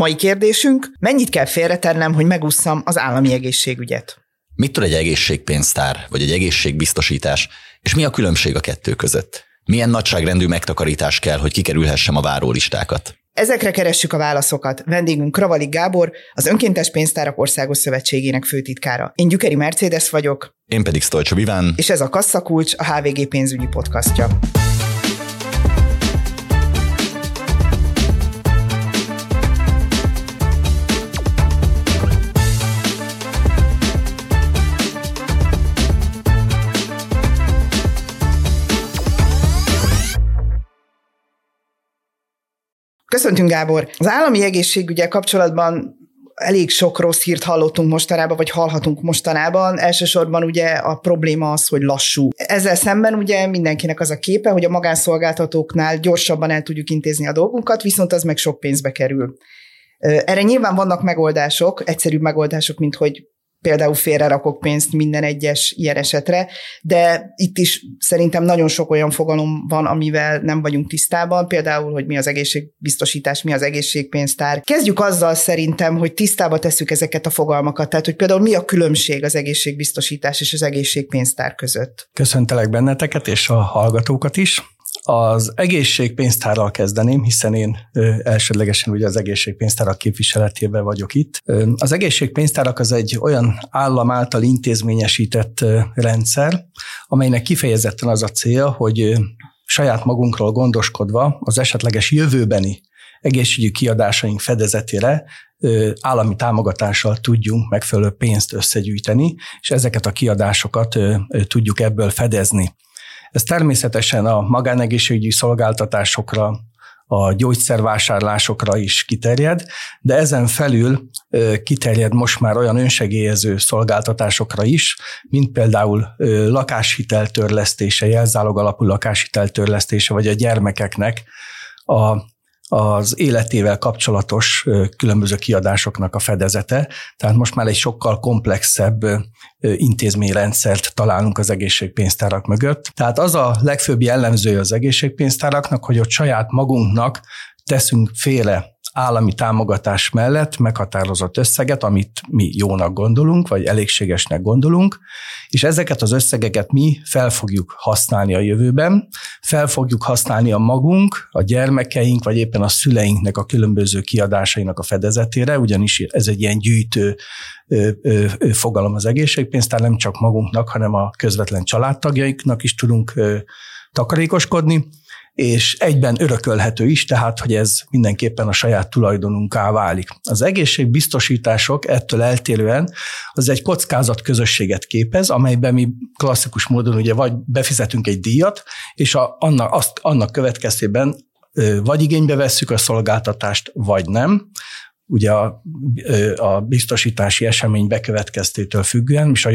mai kérdésünk, mennyit kell félretennem, hogy megusszam az állami egészségügyet? Mit tud egy egészségpénztár, vagy egy egészségbiztosítás, és mi a különbség a kettő között? Milyen nagyságrendű megtakarítás kell, hogy kikerülhessem a várólistákat? Ezekre keressük a válaszokat. Vendégünk Kravali Gábor, az Önkéntes Pénztárak Országos Szövetségének főtitkára. Én Gyükeri Mercedes vagyok. Én pedig Stolcsa Viván. És ez a Kasszakulcs, a HVG pénzügyi podcastja. Köszöntünk, Gábor! Az állami egészségügyel kapcsolatban elég sok rossz hírt hallottunk mostanában, vagy hallhatunk mostanában. Elsősorban ugye a probléma az, hogy lassú. Ezzel szemben ugye mindenkinek az a képe, hogy a magánszolgáltatóknál gyorsabban el tudjuk intézni a dolgunkat, viszont az meg sok pénzbe kerül. Erre nyilván vannak megoldások, egyszerűbb megoldások, mint hogy például félrerakok pénzt minden egyes ilyen esetre, de itt is szerintem nagyon sok olyan fogalom van, amivel nem vagyunk tisztában, például, hogy mi az egészségbiztosítás, mi az egészségpénztár. Kezdjük azzal szerintem, hogy tisztába tesszük ezeket a fogalmakat, tehát hogy például mi a különbség az egészségbiztosítás és az egészségpénztár között. Köszöntelek benneteket és a hallgatókat is. Az egészségpénztárral kezdeném, hiszen én elsődlegesen ugye az egészségpénztárak képviseletében vagyok itt. Az egészségpénztárak az egy olyan állam által intézményesített rendszer, amelynek kifejezetten az a cél, hogy saját magunkról gondoskodva az esetleges jövőbeni egészségügyi kiadásaink fedezetére állami támogatással tudjunk megfelelő pénzt összegyűjteni, és ezeket a kiadásokat tudjuk ebből fedezni. Ez természetesen a magánegészségügyi szolgáltatásokra, a gyógyszervásárlásokra is kiterjed, de ezen felül kiterjed most már olyan önsegélyező szolgáltatásokra is, mint például lakáshiteltörlesztése, jelzálog alapú lakáshiteltörlesztése, vagy a gyermekeknek a az életével kapcsolatos különböző kiadásoknak a fedezete. Tehát most már egy sokkal komplexebb intézményrendszert találunk az egészségpénztárak mögött. Tehát az a legfőbb jellemző az egészségpénztáraknak, hogy ott saját magunknak teszünk félre állami támogatás mellett meghatározott összeget, amit mi jónak gondolunk, vagy elégségesnek gondolunk, és ezeket az összegeket mi fel fogjuk használni a jövőben, fel fogjuk használni a magunk, a gyermekeink, vagy éppen a szüleinknek a különböző kiadásainak a fedezetére, ugyanis ez egy ilyen gyűjtő fogalom az egészségpénztár, nem csak magunknak, hanem a közvetlen családtagjainknak is tudunk takarékoskodni, és egyben örökölhető is, tehát hogy ez mindenképpen a saját tulajdonunká válik. Az egészségbiztosítások ettől eltérően az egy kockázat közösséget képez, amelyben mi klasszikus módon ugye vagy befizetünk egy díjat, és a, annak, azt, annak következtében vagy igénybe vesszük a szolgáltatást, vagy nem ugye a, a biztosítási esemény bekövetkeztétől függően, és a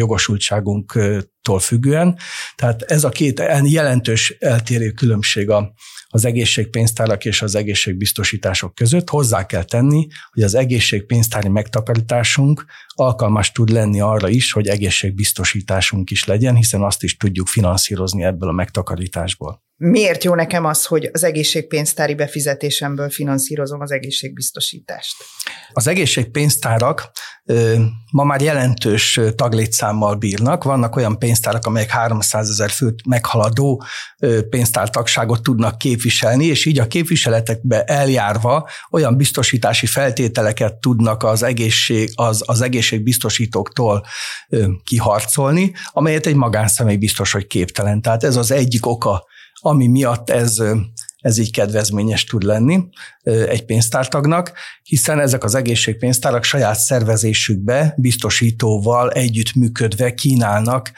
jogosultságunktól függően. Tehát ez a két jelentős eltérő különbség a, az egészségpénztárak és az egészségbiztosítások között. Hozzá kell tenni, hogy az egészségpénztári megtakarításunk alkalmas tud lenni arra is, hogy egészségbiztosításunk is legyen, hiszen azt is tudjuk finanszírozni ebből a megtakarításból miért jó nekem az, hogy az egészségpénztári befizetésemből finanszírozom az egészségbiztosítást? Az egészségpénztárak ma már jelentős taglétszámmal bírnak. Vannak olyan pénztárak, amelyek 300 ezer főt meghaladó pénztártagságot tudnak képviselni, és így a képviseletekbe eljárva olyan biztosítási feltételeket tudnak az, egészség, az, az egészségbiztosítóktól kiharcolni, amelyet egy magánszemély biztos, hogy képtelen. Tehát ez az egyik oka ami miatt ez, ez így kedvezményes tud lenni egy pénztártagnak, hiszen ezek az egészségpénztárak saját szervezésükbe biztosítóval együttműködve kínálnak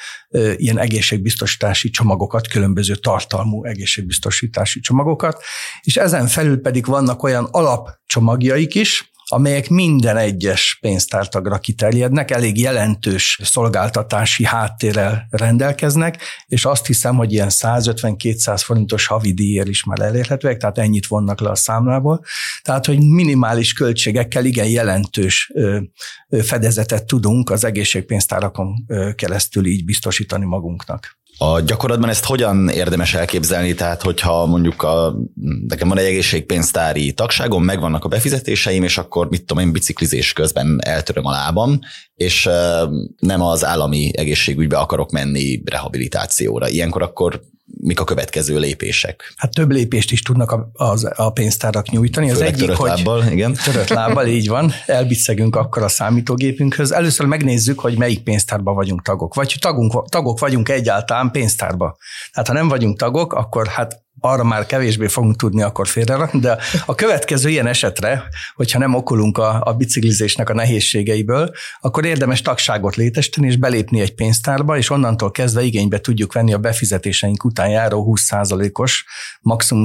ilyen egészségbiztosítási csomagokat, különböző tartalmú egészségbiztosítási csomagokat, és ezen felül pedig vannak olyan alapcsomagjaik is, amelyek minden egyes pénztártagra kiterjednek, elég jelentős szolgáltatási háttérrel rendelkeznek, és azt hiszem, hogy ilyen 150-200 forintos havi díjért is már elérhetőek, tehát ennyit vonnak le a számlából. Tehát, hogy minimális költségekkel igen jelentős fedezetet tudunk az egészségpénztárakon keresztül így biztosítani magunknak. A gyakorlatban ezt hogyan érdemes elképzelni? Tehát, hogyha mondjuk a, nekem van egy egészségpénztári tagságom, megvannak a befizetéseim, és akkor mit tudom én, biciklizés közben eltöröm a lábam, és nem az állami egészségügybe akarok menni rehabilitációra. Ilyenkor akkor mik a következő lépések? Hát több lépést is tudnak a, az, a pénztárak nyújtani. Az egyik, törött hogy lábbal, igen. Törött lábbal, így van. Elbicegünk akkor a számítógépünkhöz. Először megnézzük, hogy melyik pénztárban vagyunk tagok. Vagy tagunk, tagok vagyunk egyáltalán pénztárba. Tehát ha nem vagyunk tagok, akkor hát arra már kevésbé fogunk tudni akkor félrerakni, de a következő ilyen esetre, hogyha nem okulunk a, a biciklizésnek a nehézségeiből, akkor érdemes tagságot létesíteni és belépni egy pénztárba, és onnantól kezdve igénybe tudjuk venni a befizetéseink után járó 20%-os, maximum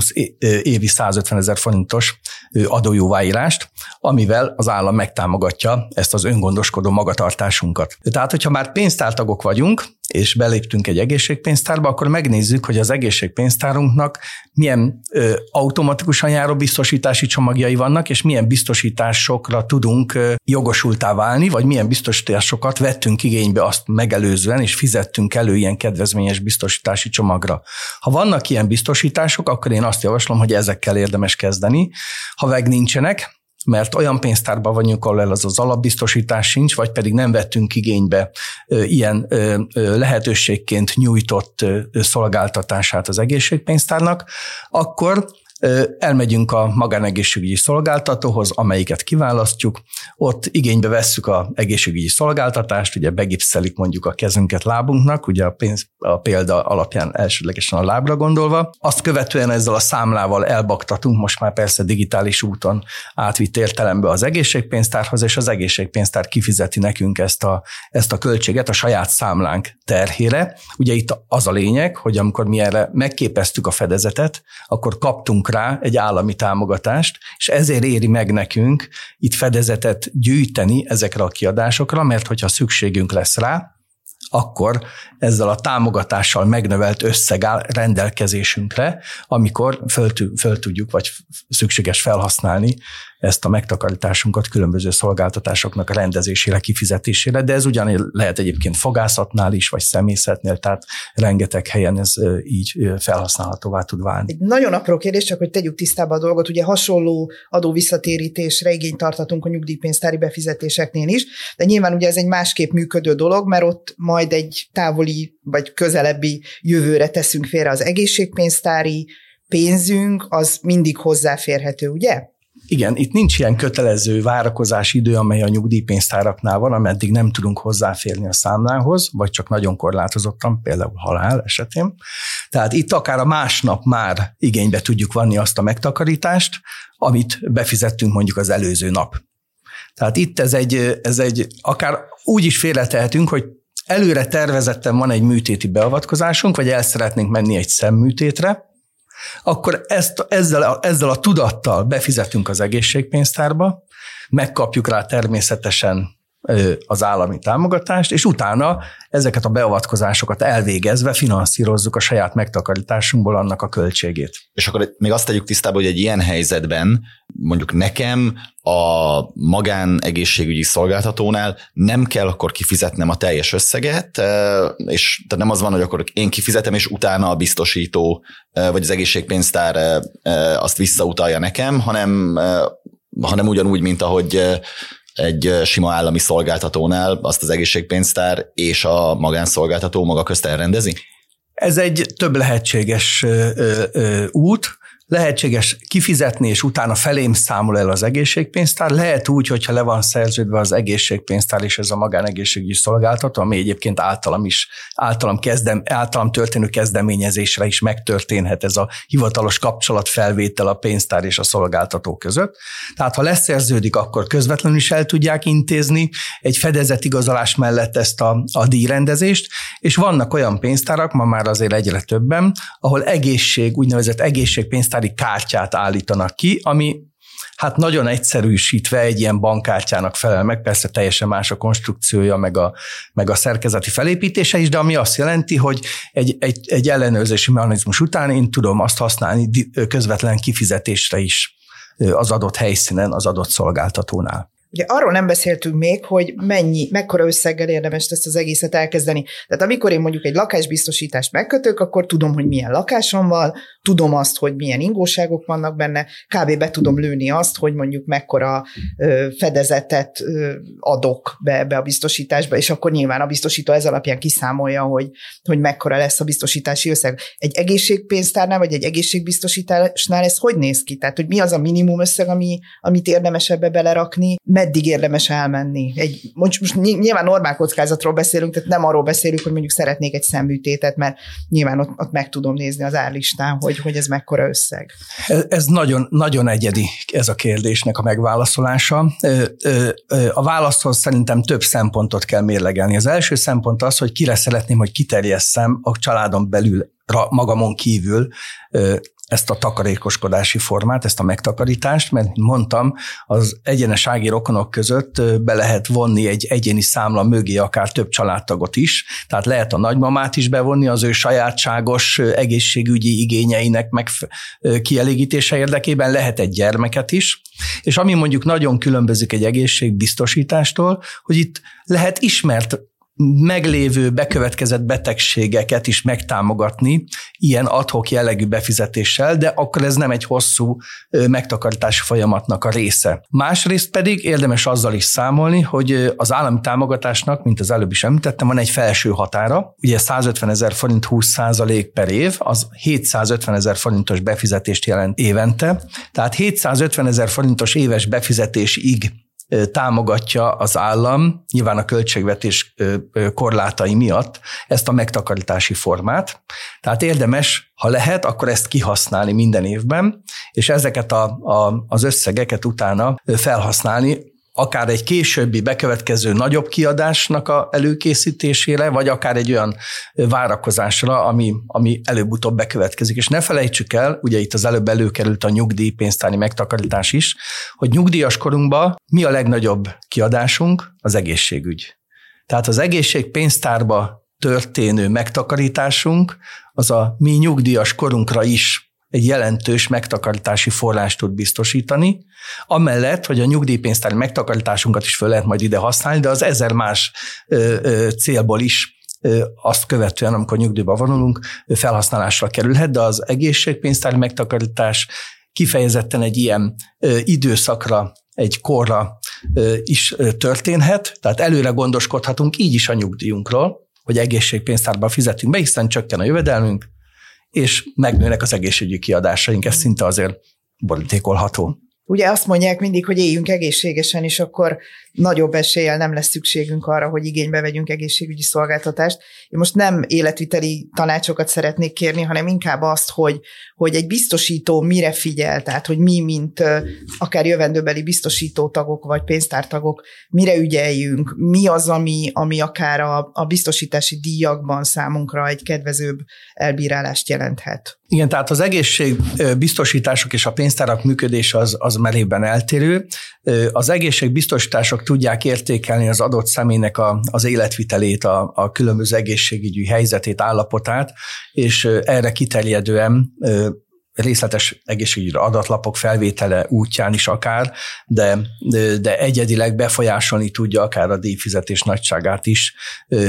évi 150 ezer forintos adójóváírást, amivel az állam megtámogatja ezt az öngondoskodó magatartásunkat. Tehát, hogyha már pénztártagok vagyunk, és beléptünk egy egészségpénztárba, akkor megnézzük, hogy az egészségpénztárunknak milyen ö, automatikusan járó biztosítási csomagjai vannak, és milyen biztosításokra tudunk ö, jogosultá válni, vagy milyen biztosításokat vettünk igénybe azt megelőzően, és fizettünk elő ilyen kedvezményes biztosítási csomagra. Ha vannak ilyen biztosítások, akkor én azt javaslom, hogy ezekkel érdemes kezdeni. Ha meg nincsenek, mert olyan pénztárban vagyunk, ahol az az alapbiztosítás sincs, vagy pedig nem vettünk igénybe ilyen lehetőségként nyújtott szolgáltatását az egészségpénztárnak, akkor elmegyünk a magánegészségügyi szolgáltatóhoz, amelyiket kiválasztjuk, ott igénybe vesszük a egészségügyi szolgáltatást, ugye begipszelik mondjuk a kezünket lábunknak, ugye a, pénz, a példa alapján elsődlegesen a lábra gondolva. Azt követően ezzel a számlával elbaktatunk, most már persze digitális úton átvitt értelembe az egészségpénztárhoz, és az egészségpénztár kifizeti nekünk ezt a, ezt a költséget a saját számlánk terhére. Ugye itt az a lényeg, hogy amikor mi erre megképeztük a fedezetet, akkor kaptunk rá egy állami támogatást, és ezért éri meg nekünk itt fedezetet gyűjteni ezekre a kiadásokra, mert hogyha szükségünk lesz rá, akkor ezzel a támogatással megnövelt összeg áll rendelkezésünkre, amikor föl, föl tudjuk, vagy szükséges felhasználni ezt a megtakarításunkat különböző szolgáltatásoknak a rendezésére, kifizetésére, de ez ugyan lehet egyébként fogászatnál is, vagy szemészetnél, tehát rengeteg helyen ez így felhasználhatóvá tud válni. Egy nagyon apró kérdés, csak hogy tegyük tisztába a dolgot, ugye hasonló adóvisszatérítésre igényt tartatunk a nyugdíjpénztári befizetéseknél is, de nyilván ugye ez egy másképp működő dolog, mert ott majd egy távoli vagy közelebbi jövőre teszünk félre az egészségpénztári pénzünk, az mindig hozzáférhető, ugye? Igen, itt nincs ilyen kötelező várakozási idő, amely a nyugdíjpénztáraknál van, ameddig nem tudunk hozzáférni a számlához, vagy csak nagyon korlátozottan, például halál esetén. Tehát itt akár a másnap már igénybe tudjuk vanni azt a megtakarítást, amit befizettünk mondjuk az előző nap. Tehát itt ez egy, ez egy akár úgy is félretehetünk, hogy előre tervezetten van egy műtéti beavatkozásunk, vagy el szeretnénk menni egy szemműtétre, akkor ezt, ezzel, a, ezzel a tudattal befizetünk az egészségpénztárba, megkapjuk rá természetesen az állami támogatást, és utána ezeket a beavatkozásokat elvégezve finanszírozzuk a saját megtakarításunkból annak a költségét. És akkor még azt tegyük tisztába, hogy egy ilyen helyzetben mondjuk nekem a magán egészségügyi szolgáltatónál nem kell akkor kifizetnem a teljes összeget, és tehát nem az van, hogy akkor én kifizetem, és utána a biztosító vagy az egészségpénztár azt visszautalja nekem, hanem, hanem ugyanúgy, mint ahogy egy sima állami szolgáltatónál azt az egészségpénztár és a magánszolgáltató maga közt elrendezi? Ez egy több lehetséges út lehetséges kifizetni, és utána felém számol el az egészségpénztár. Lehet úgy, hogyha le van szerződve az egészségpénztár és ez a magánegészségügyi szolgáltató, ami egyébként általam is, általam, kezdem, általam történő kezdeményezésre is megtörténhet ez a hivatalos kapcsolatfelvétel a pénztár és a szolgáltató között. Tehát ha leszerződik, akkor közvetlenül is el tudják intézni egy fedezetigazolás mellett ezt a, a díjrendezést, és vannak olyan pénztárak, ma már azért egyre többen, ahol egészség, úgynevezett egészségpénztár bankári kártyát állítanak ki, ami hát nagyon egyszerűsítve egy ilyen bankkártyának felel meg, persze teljesen más a konstrukciója, meg a, meg a szerkezeti felépítése is, de ami azt jelenti, hogy egy, egy, egy ellenőrzési mechanizmus után én tudom azt használni közvetlen kifizetésre is az adott helyszínen, az adott szolgáltatónál. Ugye arról nem beszéltünk még, hogy mennyi, mekkora összeggel érdemes ezt az egészet elkezdeni. Tehát amikor én mondjuk egy lakásbiztosítást megkötök, akkor tudom, hogy milyen lakásom van, tudom azt, hogy milyen ingóságok vannak benne, kb. be tudom lőni azt, hogy mondjuk mekkora fedezetet adok be, be a biztosításba, és akkor nyilván a biztosító ez alapján kiszámolja, hogy, hogy mekkora lesz a biztosítási összeg. Egy egészségpénztárnál, vagy egy egészségbiztosításnál ez hogy néz ki? Tehát, hogy mi az a minimum összeg, ami, amit érdemes ebbe belerakni, meddig érdemes elmenni? Egy, most, most nyilván normál kockázatról beszélünk, tehát nem arról beszélünk, hogy mondjuk szeretnék egy szemműtétet, mert nyilván ott, ott meg tudom nézni az árlistán, hogy, hogy ez mekkora összeg. Ez, ez nagyon, nagyon egyedi ez a kérdésnek a megválaszolása. A válaszhoz szerintem több szempontot kell mérlegelni. Az első szempont az, hogy kire szeretném, hogy kiterjesszem a családon belül magamon kívül ezt a takarékoskodási formát, ezt a megtakarítást, mert mondtam, az egyenesági rokonok között be lehet vonni egy egyéni számla mögé akár több családtagot is, tehát lehet a nagymamát is bevonni az ő sajátságos egészségügyi igényeinek meg kielégítése érdekében, lehet egy gyermeket is, és ami mondjuk nagyon különbözik egy egészségbiztosítástól, hogy itt lehet ismert meglévő bekövetkezett betegségeket is megtámogatni ilyen adhok jellegű befizetéssel, de akkor ez nem egy hosszú megtakarítási folyamatnak a része. Másrészt pedig érdemes azzal is számolni, hogy az állami támogatásnak, mint az előbb is említettem, van egy felső határa, ugye 150 ezer forint 20 százalék per év, az 750 ezer forintos befizetést jelent évente, tehát 750 ezer forintos éves befizetésig támogatja az állam, nyilván a költségvetés korlátai miatt ezt a megtakarítási formát. Tehát érdemes, ha lehet, akkor ezt kihasználni minden évben, és ezeket a, a, az összegeket utána felhasználni akár egy későbbi bekövetkező nagyobb kiadásnak a előkészítésére, vagy akár egy olyan várakozásra, ami, ami előbb-utóbb bekövetkezik. És ne felejtsük el, ugye itt az előbb előkerült a nyugdíjpénztári megtakarítás is, hogy nyugdíjas korunkban mi a legnagyobb kiadásunk? Az egészségügy. Tehát az egészségpénztárba történő megtakarításunk az a mi nyugdíjas korunkra is egy jelentős megtakarítási forrást tud biztosítani, amellett, hogy a nyugdíjpénztári megtakarításunkat is föl lehet majd ide használni, de az ezer más ö, ö, célból is azt követően, amikor nyugdíjba vonulunk, felhasználásra kerülhet, de az egészségpénztári megtakarítás kifejezetten egy ilyen időszakra, egy korra is történhet, tehát előre gondoskodhatunk így is a nyugdíjunkról, hogy egészségpénztárba fizetünk be, hiszen csökken a jövedelmünk, és megnőnek az egészségügyi kiadásaink, ez szinte azért borítékolható. Ugye azt mondják mindig, hogy éljünk egészségesen, és akkor nagyobb eséllyel nem lesz szükségünk arra, hogy igénybe vegyünk egészségügyi szolgáltatást. Én most nem életviteli tanácsokat szeretnék kérni, hanem inkább azt, hogy, hogy egy biztosító mire figyel, tehát hogy mi, mint akár jövendőbeli biztosító tagok vagy pénztártagok, mire ügyeljünk, mi az, ami, ami akár a, a biztosítási díjakban számunkra egy kedvezőbb elbírálást jelenthet. Igen, tehát az egészségbiztosítások és a pénztárak működése az, az merében eltérő. Az egészségbiztosítások tudják értékelni az adott személynek a, az életvitelét, a, a különböző egészségügyi helyzetét, állapotát, és erre kiterjedően részletes egészségügyi adatlapok felvétele útján is akár, de, de, egyedileg befolyásolni tudja akár a díjfizetés nagyságát is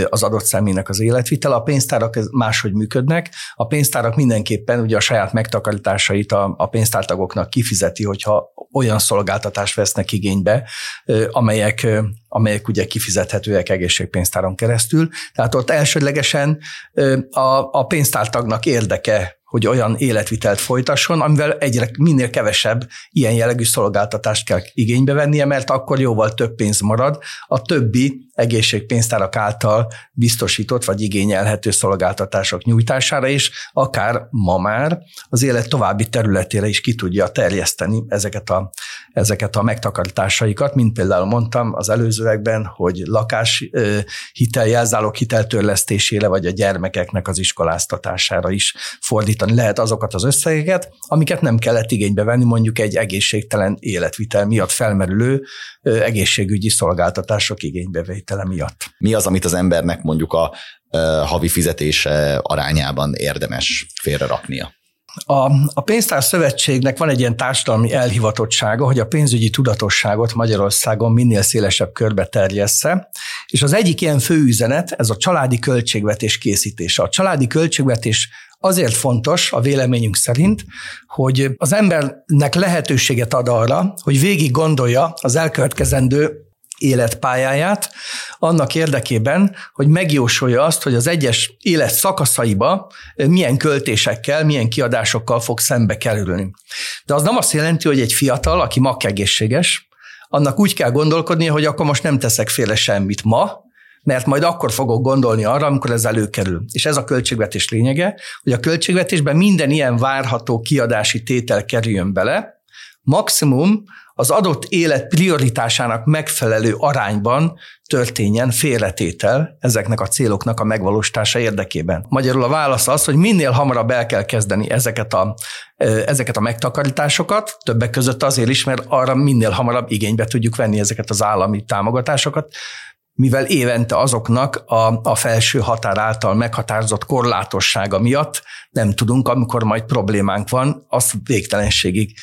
az adott személynek az életvitel. A pénztárak máshogy működnek. A pénztárak mindenképpen ugye a saját megtakarításait a, a pénztártagoknak kifizeti, hogyha olyan szolgáltatást vesznek igénybe, amelyek, amelyek ugye kifizethetőek egészségpénztáron keresztül. Tehát ott elsődlegesen a, a pénztártagnak érdeke hogy olyan életvitelt folytasson, amivel egyre minél kevesebb ilyen jellegű szolgáltatást kell igénybe vennie, mert akkor jóval több pénz marad. A többi egészségpénztárak által biztosított vagy igényelhető szolgáltatások nyújtására is, akár ma már az élet további területére is ki tudja terjeszteni ezeket a, ezeket a megtakarításaikat, mint például mondtam az előzőekben, hogy lakás hitel, jelzálók hiteltörlesztésére, vagy a gyermekeknek az iskoláztatására is fordítani lehet azokat az összegeket, amiket nem kellett igénybe venni mondjuk egy egészségtelen életvitel miatt felmerülő egészségügyi szolgáltatások igénybevétele miatt. Mi az, amit az embernek mondjuk a havi fizetése arányában érdemes félre raknia? A, a Pénztár Szövetségnek van egy ilyen társadalmi elhivatottsága, hogy a pénzügyi tudatosságot Magyarországon minél szélesebb körbe terjessze, és az egyik ilyen fő üzenet, ez a családi költségvetés készítése. A családi költségvetés azért fontos a véleményünk szerint, hogy az embernek lehetőséget ad arra, hogy végig gondolja az elkövetkezendő életpályáját, annak érdekében, hogy megjósolja azt, hogy az egyes élet szakaszaiba milyen költésekkel, milyen kiadásokkal fog szembe kerülni. De az nem azt jelenti, hogy egy fiatal, aki ma egészséges, annak úgy kell gondolkodnia, hogy akkor most nem teszek félre semmit ma, mert majd akkor fogok gondolni arra, amikor ez előkerül. És ez a költségvetés lényege, hogy a költségvetésben minden ilyen várható kiadási tétel kerüljön bele, maximum az adott élet prioritásának megfelelő arányban történjen félretétel ezeknek a céloknak a megvalósítása érdekében. Magyarul a válasz az, hogy minél hamarabb el kell kezdeni ezeket a, ezeket a megtakarításokat, többek között azért is, mert arra minél hamarabb igénybe tudjuk venni ezeket az állami támogatásokat, mivel évente azoknak a, a felső határ által meghatározott korlátossága miatt nem tudunk, amikor majd problémánk van, azt végtelenségig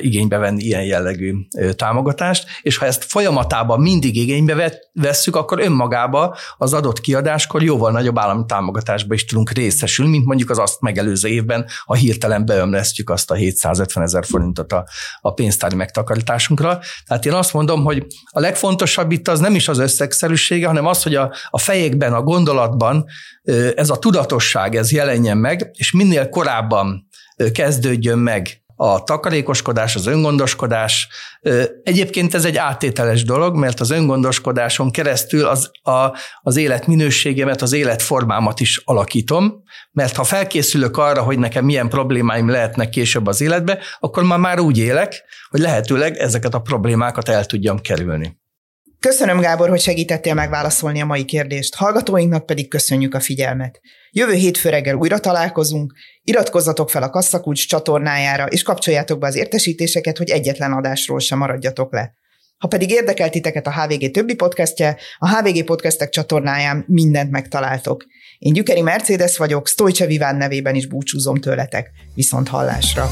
igénybe venni ilyen jellegű támogatást, és ha ezt folyamatában mindig igénybe vesszük, akkor önmagába az adott kiadáskor jóval nagyobb állami támogatásba is tudunk részesülni, mint mondjuk az azt megelőző évben, ha hirtelen beömlesztjük azt a 750 ezer forintot a, a pénztári megtakarításunkra. Tehát én azt mondom, hogy a legfontosabb itt az nem is az összegszerűsége, hanem az, hogy a, a fejekben, a gondolatban ez a tudatosság, ez jelenjen meg, és minél korábban kezdődjön meg a takarékoskodás, az öngondoskodás. Egyébként ez egy áttételes dolog, mert az öngondoskodáson keresztül az, a, az élet minőségemet, az életformámat is alakítom, mert ha felkészülök arra, hogy nekem milyen problémáim lehetnek később az életbe, akkor már már úgy élek, hogy lehetőleg ezeket a problémákat el tudjam kerülni. Köszönöm, Gábor, hogy segítettél megválaszolni a mai kérdést. Hallgatóinknak pedig köszönjük a figyelmet. Jövő hétfő reggel újra találkozunk, iratkozzatok fel a Kasszakulcs csatornájára, és kapcsoljátok be az értesítéseket, hogy egyetlen adásról sem maradjatok le. Ha pedig érdekelt titeket a HVG többi podcastje, a HVG podcastek csatornáján mindent megtaláltok. Én Gyükeri Mercedes vagyok, Stojcse Viván nevében is búcsúzom tőletek. Viszont hallásra!